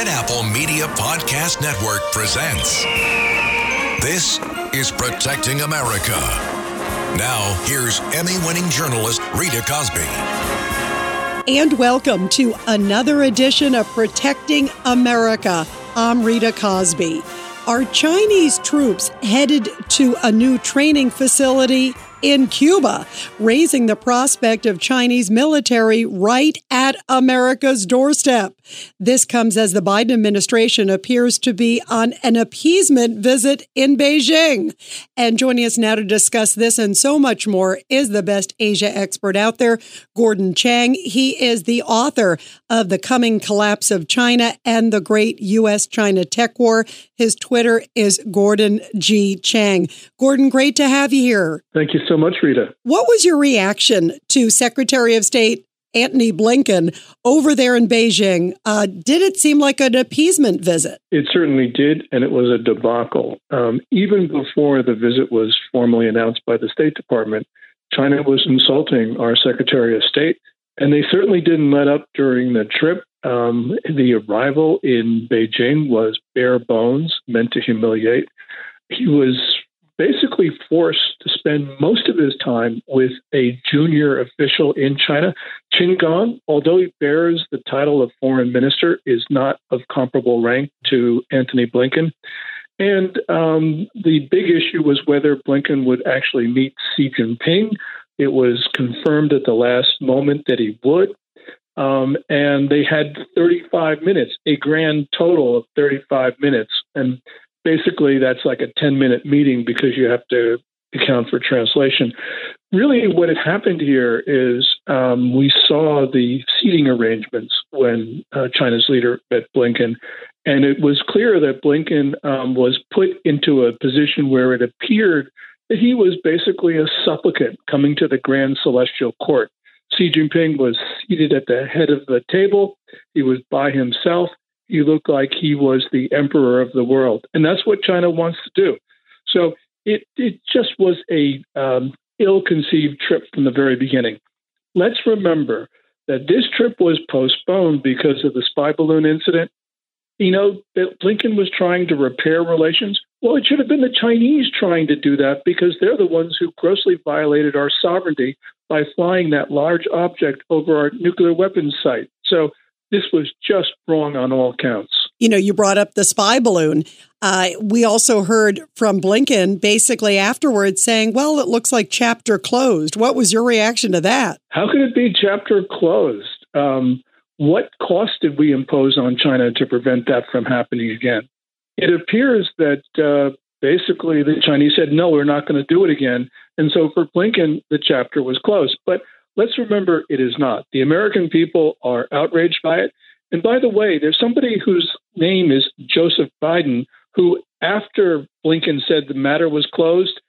Red Apple Media Podcast Network presents This is Protecting America. Now, here's Emmy winning journalist Rita Cosby. And welcome to another edition of Protecting America. I'm Rita Cosby. Are Chinese troops headed to a new training facility in Cuba, raising the prospect of Chinese military right at America's doorstep. This comes as the Biden administration appears to be on an appeasement visit in Beijing. And joining us now to discuss this and so much more is the best Asia expert out there, Gordon Chang. He is the author of The Coming Collapse of China and the Great U.S. China Tech War. His Twitter is Gordon G. Chang. Gordon, great to have you here. Thank you so much, Rita. What was your reaction to Secretary of State Antony Blinken over there in Beijing? Uh, did it seem like an appeasement visit? It certainly did, and it was a debacle. Um, even before the visit was formally announced by the State Department, China was insulting our Secretary of State, and they certainly didn't let up during the trip. Um, the arrival in Beijing was bare bones, meant to humiliate. He was basically forced to spend most of his time with a junior official in China. Qin Gang, although he bears the title of foreign minister, is not of comparable rank to Antony Blinken. And um, the big issue was whether Blinken would actually meet Xi Jinping. It was confirmed at the last moment that he would. Um, and they had 35 minutes, a grand total of 35 minutes. And basically that's like a 10 minute meeting because you have to account for translation. Really, what had happened here is um, we saw the seating arrangements when uh, China's leader met Blinken, and it was clear that Blinken um, was put into a position where it appeared that he was basically a supplicant coming to the Grand Celestial Court. Xi Jinping was seated at the head of the table. He was by himself he looked like he was the emperor of the world, and that's what China wants to do. So it it just was a um, ill-conceived trip from the very beginning. Let's remember that this trip was postponed because of the spy balloon incident. You know that Blinken was trying to repair relations. Well, it should have been the Chinese trying to do that because they're the ones who grossly violated our sovereignty by flying that large object over our nuclear weapons site. So this was just wrong on all counts. You know, you brought up the spy balloon. Uh, we also heard from Blinken basically afterwards saying, well, it looks like chapter closed. What was your reaction to that? How could it be chapter closed? Um, what cost did we impose on China to prevent that from happening again? It appears that uh, basically the Chinese said, no, we're not going to do it again. And so for Blinken, the chapter was closed. But Let's remember it is not. The American people are outraged by it. And by the way, there's somebody whose name is Joseph Biden who, after Blinken said the matter was closed,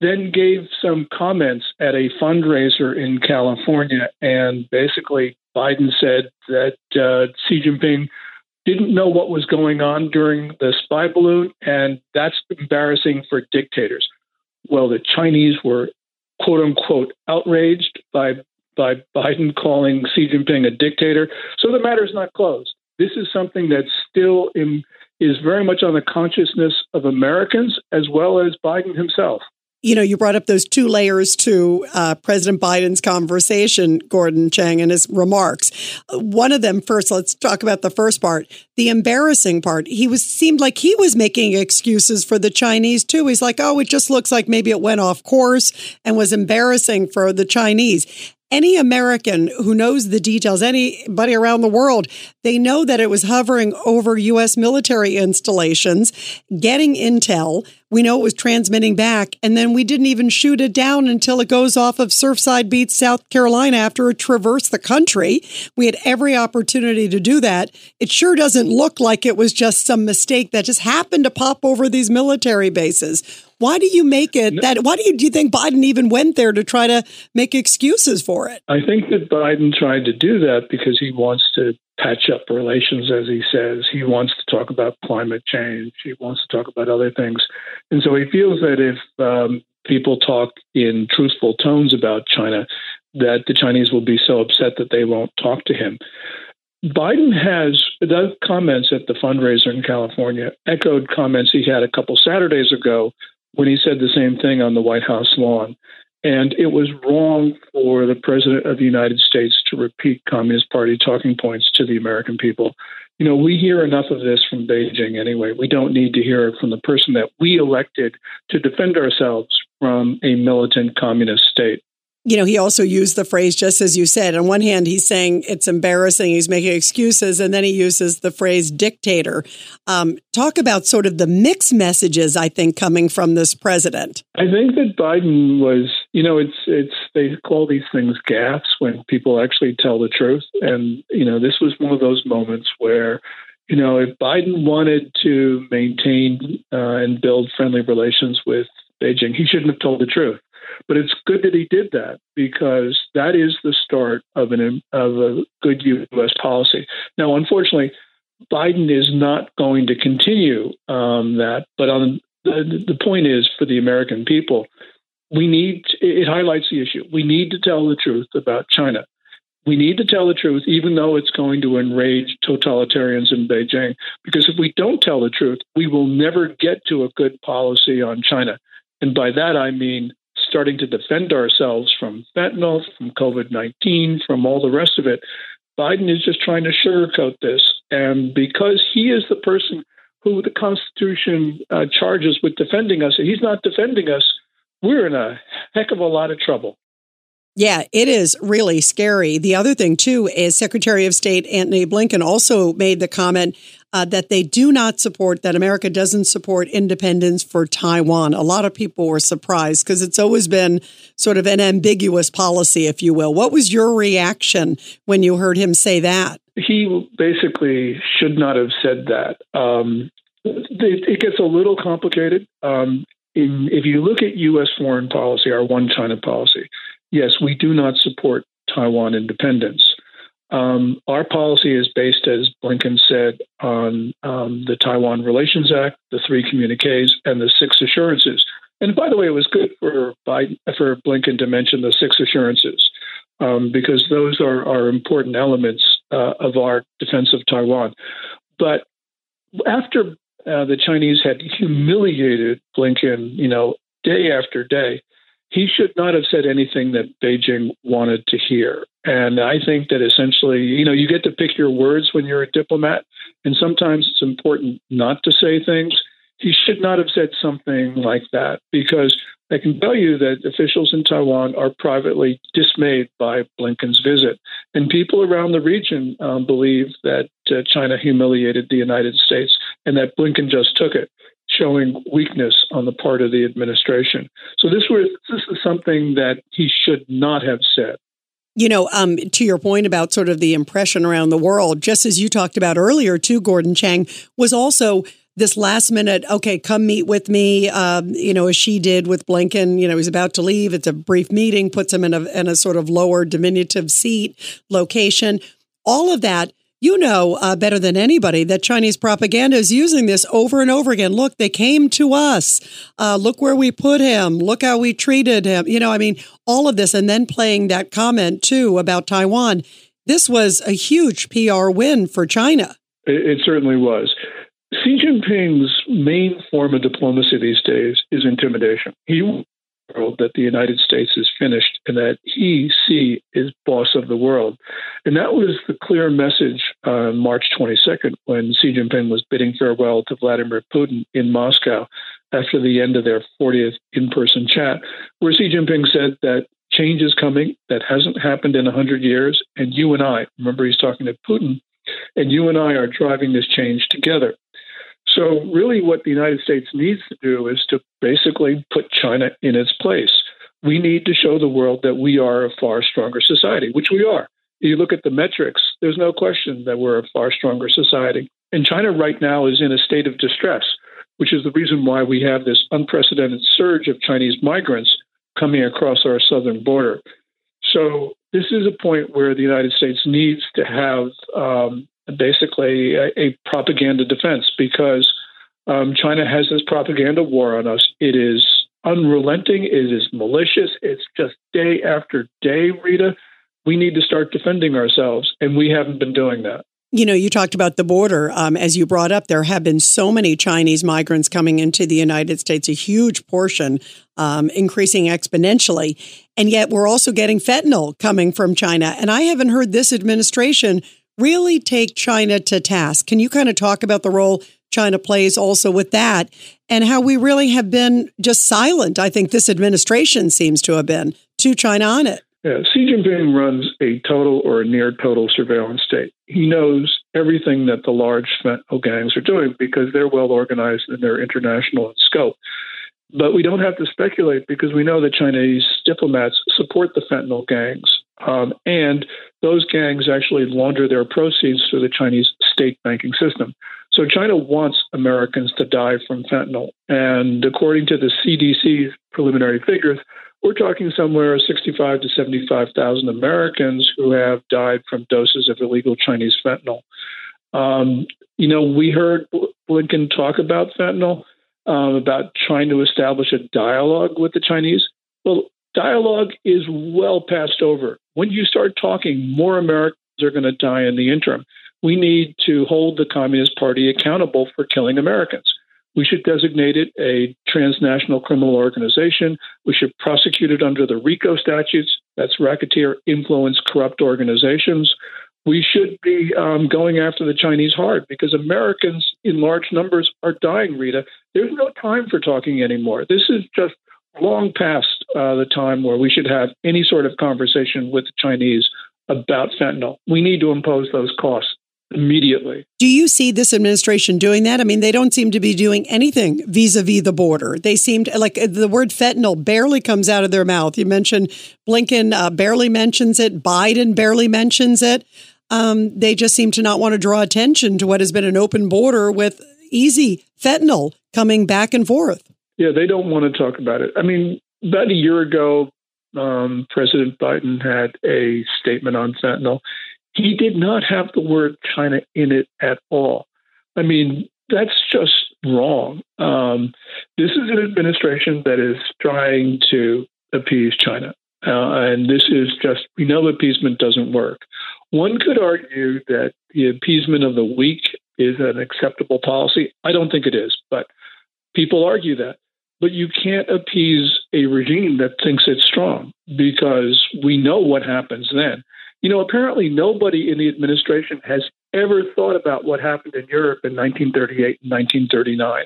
then gave some comments at a fundraiser in California. And basically, Biden said that uh, Xi Jinping didn't know what was going on during the spy balloon, and that's embarrassing for dictators. Well, the Chinese were quote unquote outraged by by Biden calling Xi Jinping a dictator. So the matter is not closed. This is something that still in, is very much on the consciousness of Americans as well as Biden himself. You know, you brought up those two layers to uh, President Biden's conversation, Gordon Chang, and his remarks. One of them, first, let's talk about the first part, the embarrassing part. He was seemed like he was making excuses for the Chinese too. He's like, "Oh, it just looks like maybe it went off course and was embarrassing for the Chinese." Any American who knows the details, anybody around the world, they know that it was hovering over U.S. military installations, getting intel. We know it was transmitting back, and then we didn't even shoot it down until it goes off of Surfside Beach, South Carolina, after it traversed the country. We had every opportunity to do that. It sure doesn't look like it was just some mistake that just happened to pop over these military bases. Why do you make it that? Why do you, do you think Biden even went there to try to make excuses for it? I think that Biden tried to do that because he wants to patch up relations, as he says. He wants to talk about climate change. He wants to talk about other things. And so he feels that if um, people talk in truthful tones about China, that the Chinese will be so upset that they won't talk to him. Biden has those comments at the fundraiser in California echoed comments he had a couple Saturdays ago when he said the same thing on the White House lawn. And it was wrong for the President of the United States to repeat Communist Party talking points to the American people. You know, we hear enough of this from Beijing anyway. We don't need to hear it from the person that we elected to defend ourselves from a militant communist state you know, he also used the phrase, just as you said. On one hand, he's saying it's embarrassing, he's making excuses, and then he uses the phrase dictator. Um, talk about sort of the mixed messages, I think, coming from this president. I think that Biden was, you know, it's, it's, they call these things gaffes when people actually tell the truth. And, you know, this was one of those moments where, you know, if Biden wanted to maintain uh, and build friendly relations with Beijing, he shouldn't have told the truth but it's good that he did that because that is the start of an of a good U.S. policy. Now, unfortunately, Biden is not going to continue um, that. But on the, the point is for the American people, we need it highlights the issue. We need to tell the truth about China. We need to tell the truth, even though it's going to enrage totalitarians in Beijing. Because if we don't tell the truth, we will never get to a good policy on China. And by that, I mean starting to defend ourselves from fentanyl, from COVID 19, from all the rest of it. Biden is just trying to sugarcoat this. And because he is the person who the Constitution uh, charges with defending us, he's not defending us, we're in a heck of a lot of trouble. Yeah, it is really scary. The other thing, too, is Secretary of State Antony Blinken also made the comment uh, that they do not support, that America doesn't support independence for Taiwan. A lot of people were surprised because it's always been sort of an ambiguous policy, if you will. What was your reaction when you heard him say that? He basically should not have said that. Um, it gets a little complicated. Um, in, if you look at U.S. foreign policy, our one China policy, yes, we do not support Taiwan independence. Um, our policy is based, as Blinken said, on um, the Taiwan Relations Act, the three communiques, and the six assurances. And by the way, it was good for Biden, for Blinken to mention the six assurances um, because those are, are important elements uh, of our defense of Taiwan. But after uh, the Chinese had humiliated Blinken, you know, day after day, he should not have said anything that Beijing wanted to hear. And I think that essentially, you know, you get to pick your words when you're a diplomat, and sometimes it's important not to say things. He should not have said something like that because I can tell you that officials in Taiwan are privately dismayed by Blinken's visit. And people around the region um, believe that uh, China humiliated the United States and that Blinken just took it showing weakness on the part of the administration. So this was this is something that he should not have said. You know, um, to your point about sort of the impression around the world, just as you talked about earlier, too, Gordon Chang was also this last minute, okay, come meet with me, um, you know, as Xi did with Blinken. You know, he's about to leave. It's a brief meeting, puts him in a, in a sort of lower diminutive seat location. All of that you know uh, better than anybody that Chinese propaganda is using this over and over again. Look, they came to us. Uh, look where we put him. Look how we treated him. You know, I mean, all of this, and then playing that comment too about Taiwan. This was a huge PR win for China. It, it certainly was. Xi Jinping's main form of diplomacy these days is intimidation. He world that the United States is finished and that he, Xi, is boss of the world. And that was the clear message on March 22nd when Xi Jinping was bidding farewell to Vladimir Putin in Moscow after the end of their 40th in person chat, where Xi Jinping said that change is coming that hasn't happened in 100 years. And you and I, remember, he's talking to Putin, and you and I are driving this change together. So, really, what the United States needs to do is to basically put China in its place. We need to show the world that we are a far stronger society, which we are. You look at the metrics, there's no question that we're a far stronger society. And China right now is in a state of distress, which is the reason why we have this unprecedented surge of Chinese migrants coming across our southern border. So, this is a point where the United States needs to have um, basically a, a, propaganda defense because um, China has this propaganda war on us. It is unrelenting, it is malicious, it's just day after day, Rita. We need to start defending ourselves, and we haven't been doing that. You know, you talked about the border. Um, as you brought up, there have been so many Chinese migrants coming into the United States, a huge portion, um, increasing exponentially. And yet we're also getting fentanyl coming from China. And I haven't heard this administration really take China to task. Can you kind of talk about the role China plays also with that and how we really have been just silent? I think this administration seems to have been to China on it. Yeah, Xi Jinping runs a total or a near total surveillance state. He knows everything that the large fentanyl gangs are doing because they're well organized and they're international in scope. But we don't have to speculate because we know that Chinese diplomats support the fentanyl gangs. Um, and those gangs actually launder their proceeds through the Chinese state banking system. So China wants Americans to die from fentanyl. And according to the CDC preliminary figures, we're talking somewhere 65 to 75,000 Americans who have died from doses of illegal Chinese fentanyl. Um, you know, we heard Blinken talk about fentanyl, um, about trying to establish a dialogue with the Chinese. Well, dialogue is well passed over. When you start talking, more Americans are going to die in the interim. We need to hold the Communist Party accountable for killing Americans. We should designate it a transnational criminal organization. We should prosecute it under the RICO statutes. That's racketeer influence corrupt organizations. We should be um, going after the Chinese hard because Americans in large numbers are dying, Rita. There's no time for talking anymore. This is just long past uh, the time where we should have any sort of conversation with the Chinese about fentanyl. We need to impose those costs immediately. Do you see this administration doing that? I mean, they don't seem to be doing anything vis a vis the border. They seem to, like the word fentanyl barely comes out of their mouth. You mentioned Blinken uh, barely mentions it, Biden barely mentions it. Um, they just seem to not want to draw attention to what has been an open border with easy fentanyl coming back and forth. Yeah, they don't want to talk about it. I mean, about a year ago, um, President Biden had a statement on fentanyl he did not have the word China in it at all. I mean, that's just wrong. Um, this is an administration that is trying to appease China. Uh, and this is just, we know appeasement doesn't work. One could argue that the appeasement of the weak is an acceptable policy. I don't think it is, but people argue that. But you can't appease a regime that thinks it's strong because we know what happens then. You know, apparently nobody in the administration has ever thought about what happened in Europe in 1938 and 1939.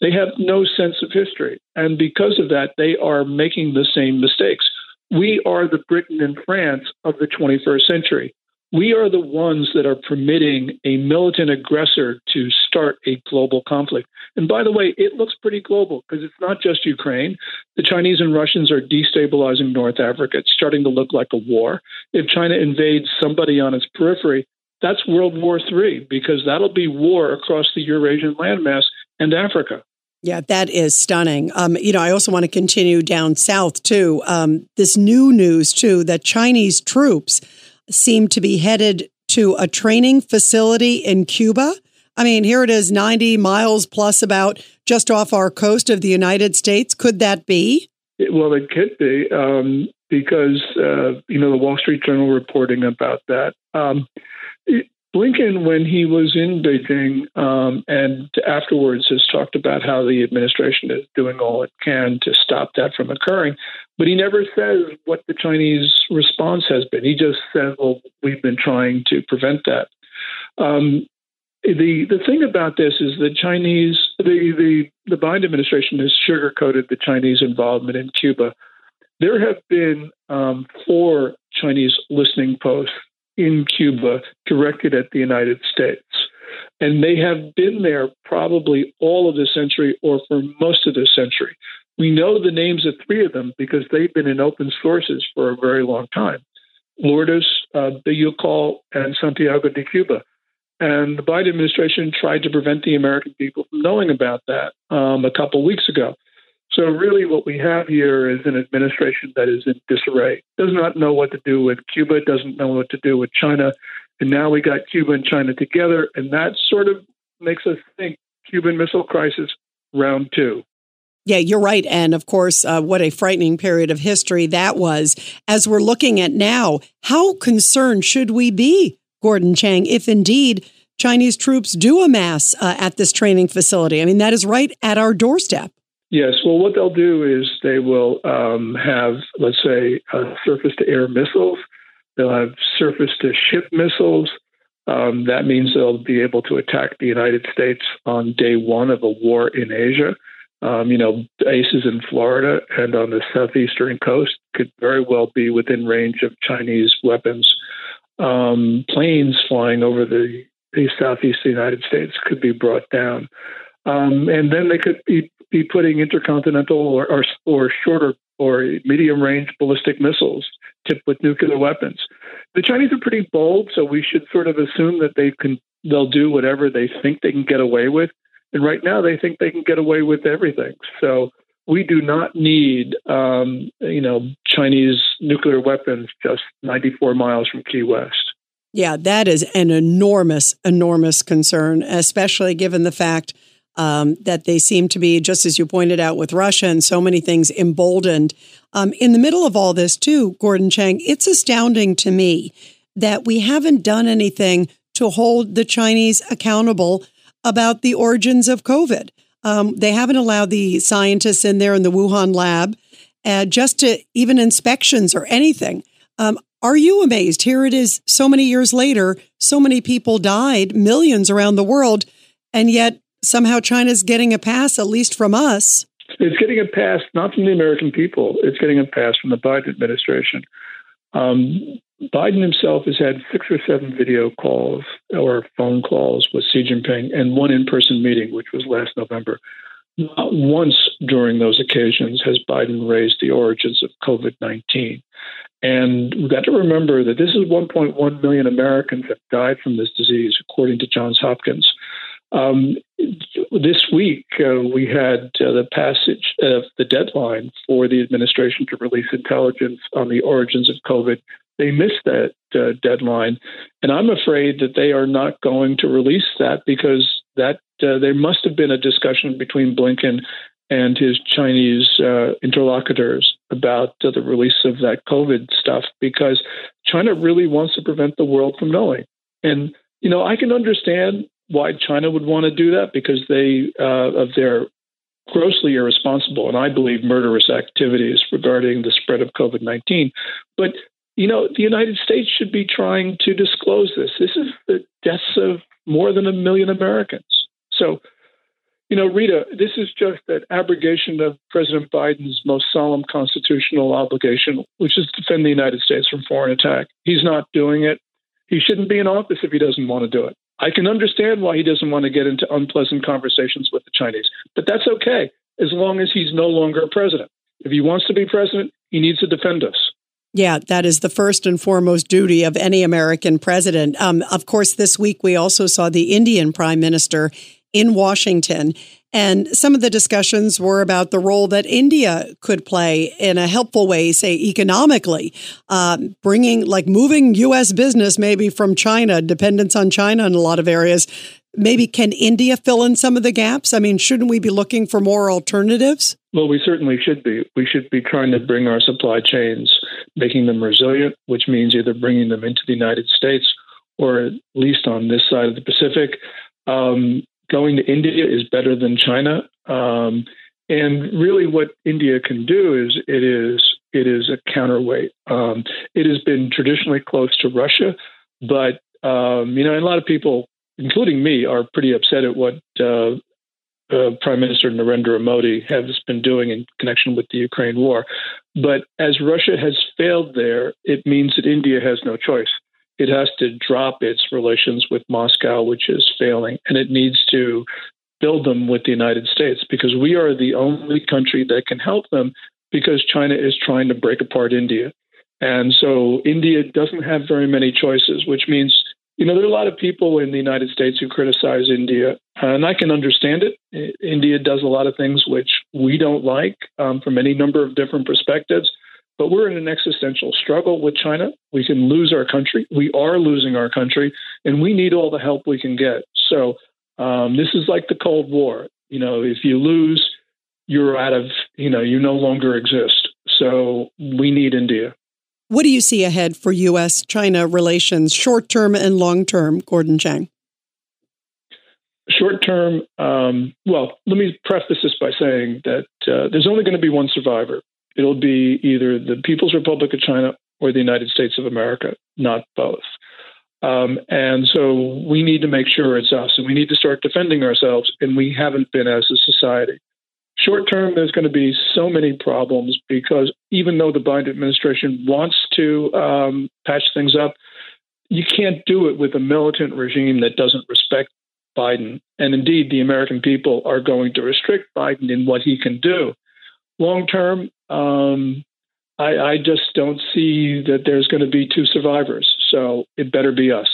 They have no sense of history. And because of that, they are making the same mistakes. We are the Britain and France of the 21st century. We are the ones that are permitting a militant aggressor to start a global conflict. And by the way, it looks pretty global because it's not just Ukraine. The Chinese and Russians are destabilizing North Africa. It's starting to look like a war. If China invades somebody on its periphery, that's World War III because that'll be war across the Eurasian landmass and Africa. Yeah, that is stunning. Um, you know, I also want to continue down south too. Um, this new news too that Chinese troops seem to be headed to a training facility in Cuba. I mean, here it is 90 miles plus about just off our coast of the United States. Could that be? Well, it could be um, because, uh, you know, the Wall Street Journal reporting about that. Um, Blinken, when he was in Beijing um, and afterwards, has talked about how the administration is doing all it can to stop that from occurring. But he never says what the Chinese response has been. He just says, well, we've been trying to prevent that. Um, the the thing about this is the Chinese the the the Biden administration has sugarcoated the Chinese involvement in Cuba There have been um, four Chinese listening posts in Cuba directed at the United States. And they have been there probably all of the century or for most of the century. We know the names of three of them because they've been in open sources for a very long time Lourdes, uh, Bejucal, and Santiago de Cuba. And the Biden administration tried to prevent the American people from knowing about that um, a couple weeks ago. So, really, what we have here is an administration that is in disarray, does not know what to do with Cuba, doesn't know what to do with China. And now we got Cuba and China together, and that sort of makes us think Cuban Missile Crisis round two. Yeah, you're right. And of course, uh, what a frightening period of history that was. As we're looking at now, how concerned should we be, Gordon Chang, if indeed Chinese troops do amass uh, at this training facility? I mean, that is right at our doorstep. Yes. Well, what they'll do is they will um, have, let's say, surface to air missiles. They'll have surface to ship missiles. Um, that means they'll be able to attack the United States on day one of a war in Asia. Um, you know, bases in Florida and on the southeastern coast could very well be within range of Chinese weapons. Um, planes flying over the, the southeast United States could be brought down. Um, and then they could be, be putting intercontinental or, or, or shorter or medium range ballistic missiles tipped with nuclear weapons. The Chinese are pretty bold, so we should sort of assume that they can they'll do whatever they think they can get away with. And right now, they think they can get away with everything. So we do not need, um, you know, Chinese nuclear weapons just 94 miles from Key West. Yeah, that is an enormous, enormous concern, especially given the fact um, that they seem to be, just as you pointed out with Russia and so many things, emboldened. Um, in the middle of all this, too, Gordon Chang, it's astounding to me that we haven't done anything to hold the Chinese accountable about the origins of COVID. Um, they haven't allowed the scientists in there in the Wuhan lab uh, just to even inspections or anything. Um, are you amazed? Here it is, so many years later, so many people died, millions around the world, and yet somehow China's getting a pass, at least from us. It's getting a pass not from the American people. It's getting a pass from the Biden administration. Um, Biden himself has had six or seven video calls or phone calls with Xi Jinping and one in person meeting, which was last November. Not once during those occasions has Biden raised the origins of COVID 19. And we've got to remember that this is 1.1 million Americans have died from this disease, according to Johns Hopkins. Um, this week, uh, we had uh, the passage of the deadline for the administration to release intelligence on the origins of COVID. They missed that uh, deadline, and I'm afraid that they are not going to release that because that uh, there must have been a discussion between Blinken and his Chinese uh, interlocutors about uh, the release of that COVID stuff because China really wants to prevent the world from knowing. And you know, I can understand why China would want to do that because they uh, of their grossly irresponsible and I believe murderous activities regarding the spread of COVID nineteen. But you know, the United States should be trying to disclose this. This is the deaths of more than a million Americans. So, you know, Rita, this is just an abrogation of President Biden's most solemn constitutional obligation, which is to defend the United States from foreign attack. He's not doing it. He shouldn't be in office if he doesn't want to do it. I can understand why he doesn't want to get into unpleasant conversations with the Chinese, but that's okay as long as he's no longer a president. If he wants to be president, he needs to defend us. Yeah, that is the first and foremost duty of any American president. Um, of course, this week we also saw the Indian prime minister in Washington. And some of the discussions were about the role that India could play in a helpful way, say economically, um, bringing like moving U.S. business maybe from China, dependence on China in a lot of areas. Maybe can India fill in some of the gaps? I mean, shouldn't we be looking for more alternatives? Well, we certainly should be. We should be trying to bring our supply chains, making them resilient, which means either bringing them into the United States or at least on this side of the Pacific. Um, going to India is better than China. Um, and really, what India can do is it is it is a counterweight. Um, it has been traditionally close to Russia, but um, you know, a lot of people, including me, are pretty upset at what uh, uh, Prime Minister Narendra Modi has been doing in connection with the Ukraine war. But as Russia has failed there, it means that India has no choice. It has to drop its relations with Moscow, which is failing, and it needs to build them with the United States because we are the only country that can help them because China is trying to break apart India. And so India doesn't have very many choices, which means, you know, there are a lot of people in the United States who criticize India, and I can understand it. India does a lot of things which we don't like um, from any number of different perspectives. But we're in an existential struggle with China. We can lose our country. We are losing our country, and we need all the help we can get. So um, this is like the Cold War. You know, if you lose, you're out of, you know, you no longer exist. So we need India. What do you see ahead for U.S. China relations, short term and long term, Gordon Chang? Short term, um, well, let me preface this by saying that uh, there's only going to be one survivor. It'll be either the People's Republic of China or the United States of America, not both. Um, and so we need to make sure it's us, and we need to start defending ourselves, and we haven't been as a society. Short term, there's going to be so many problems because even though the Biden administration wants to um, patch things up, you can't do it with a militant regime that doesn't respect Biden. And indeed, the American people are going to restrict Biden in what he can do. Long term, um, I, I just don't see that there's going to be two survivors. So it better be us.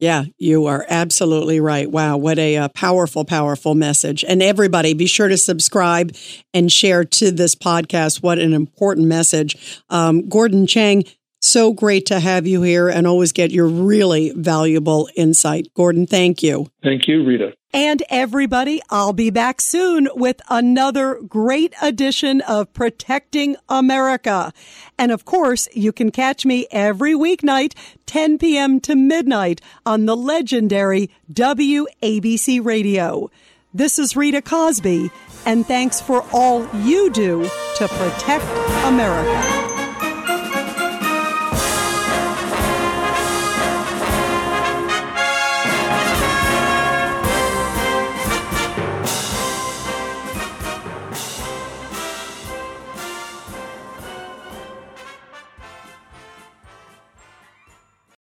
Yeah, you are absolutely right. Wow, what a uh, powerful, powerful message. And everybody, be sure to subscribe and share to this podcast. What an important message. Um, Gordon Chang, so great to have you here and always get your really valuable insight. Gordon, thank you. Thank you, Rita. And everybody, I'll be back soon with another great edition of Protecting America. And of course, you can catch me every weeknight, 10 p.m. to midnight on the legendary WABC radio. This is Rita Cosby, and thanks for all you do to protect America.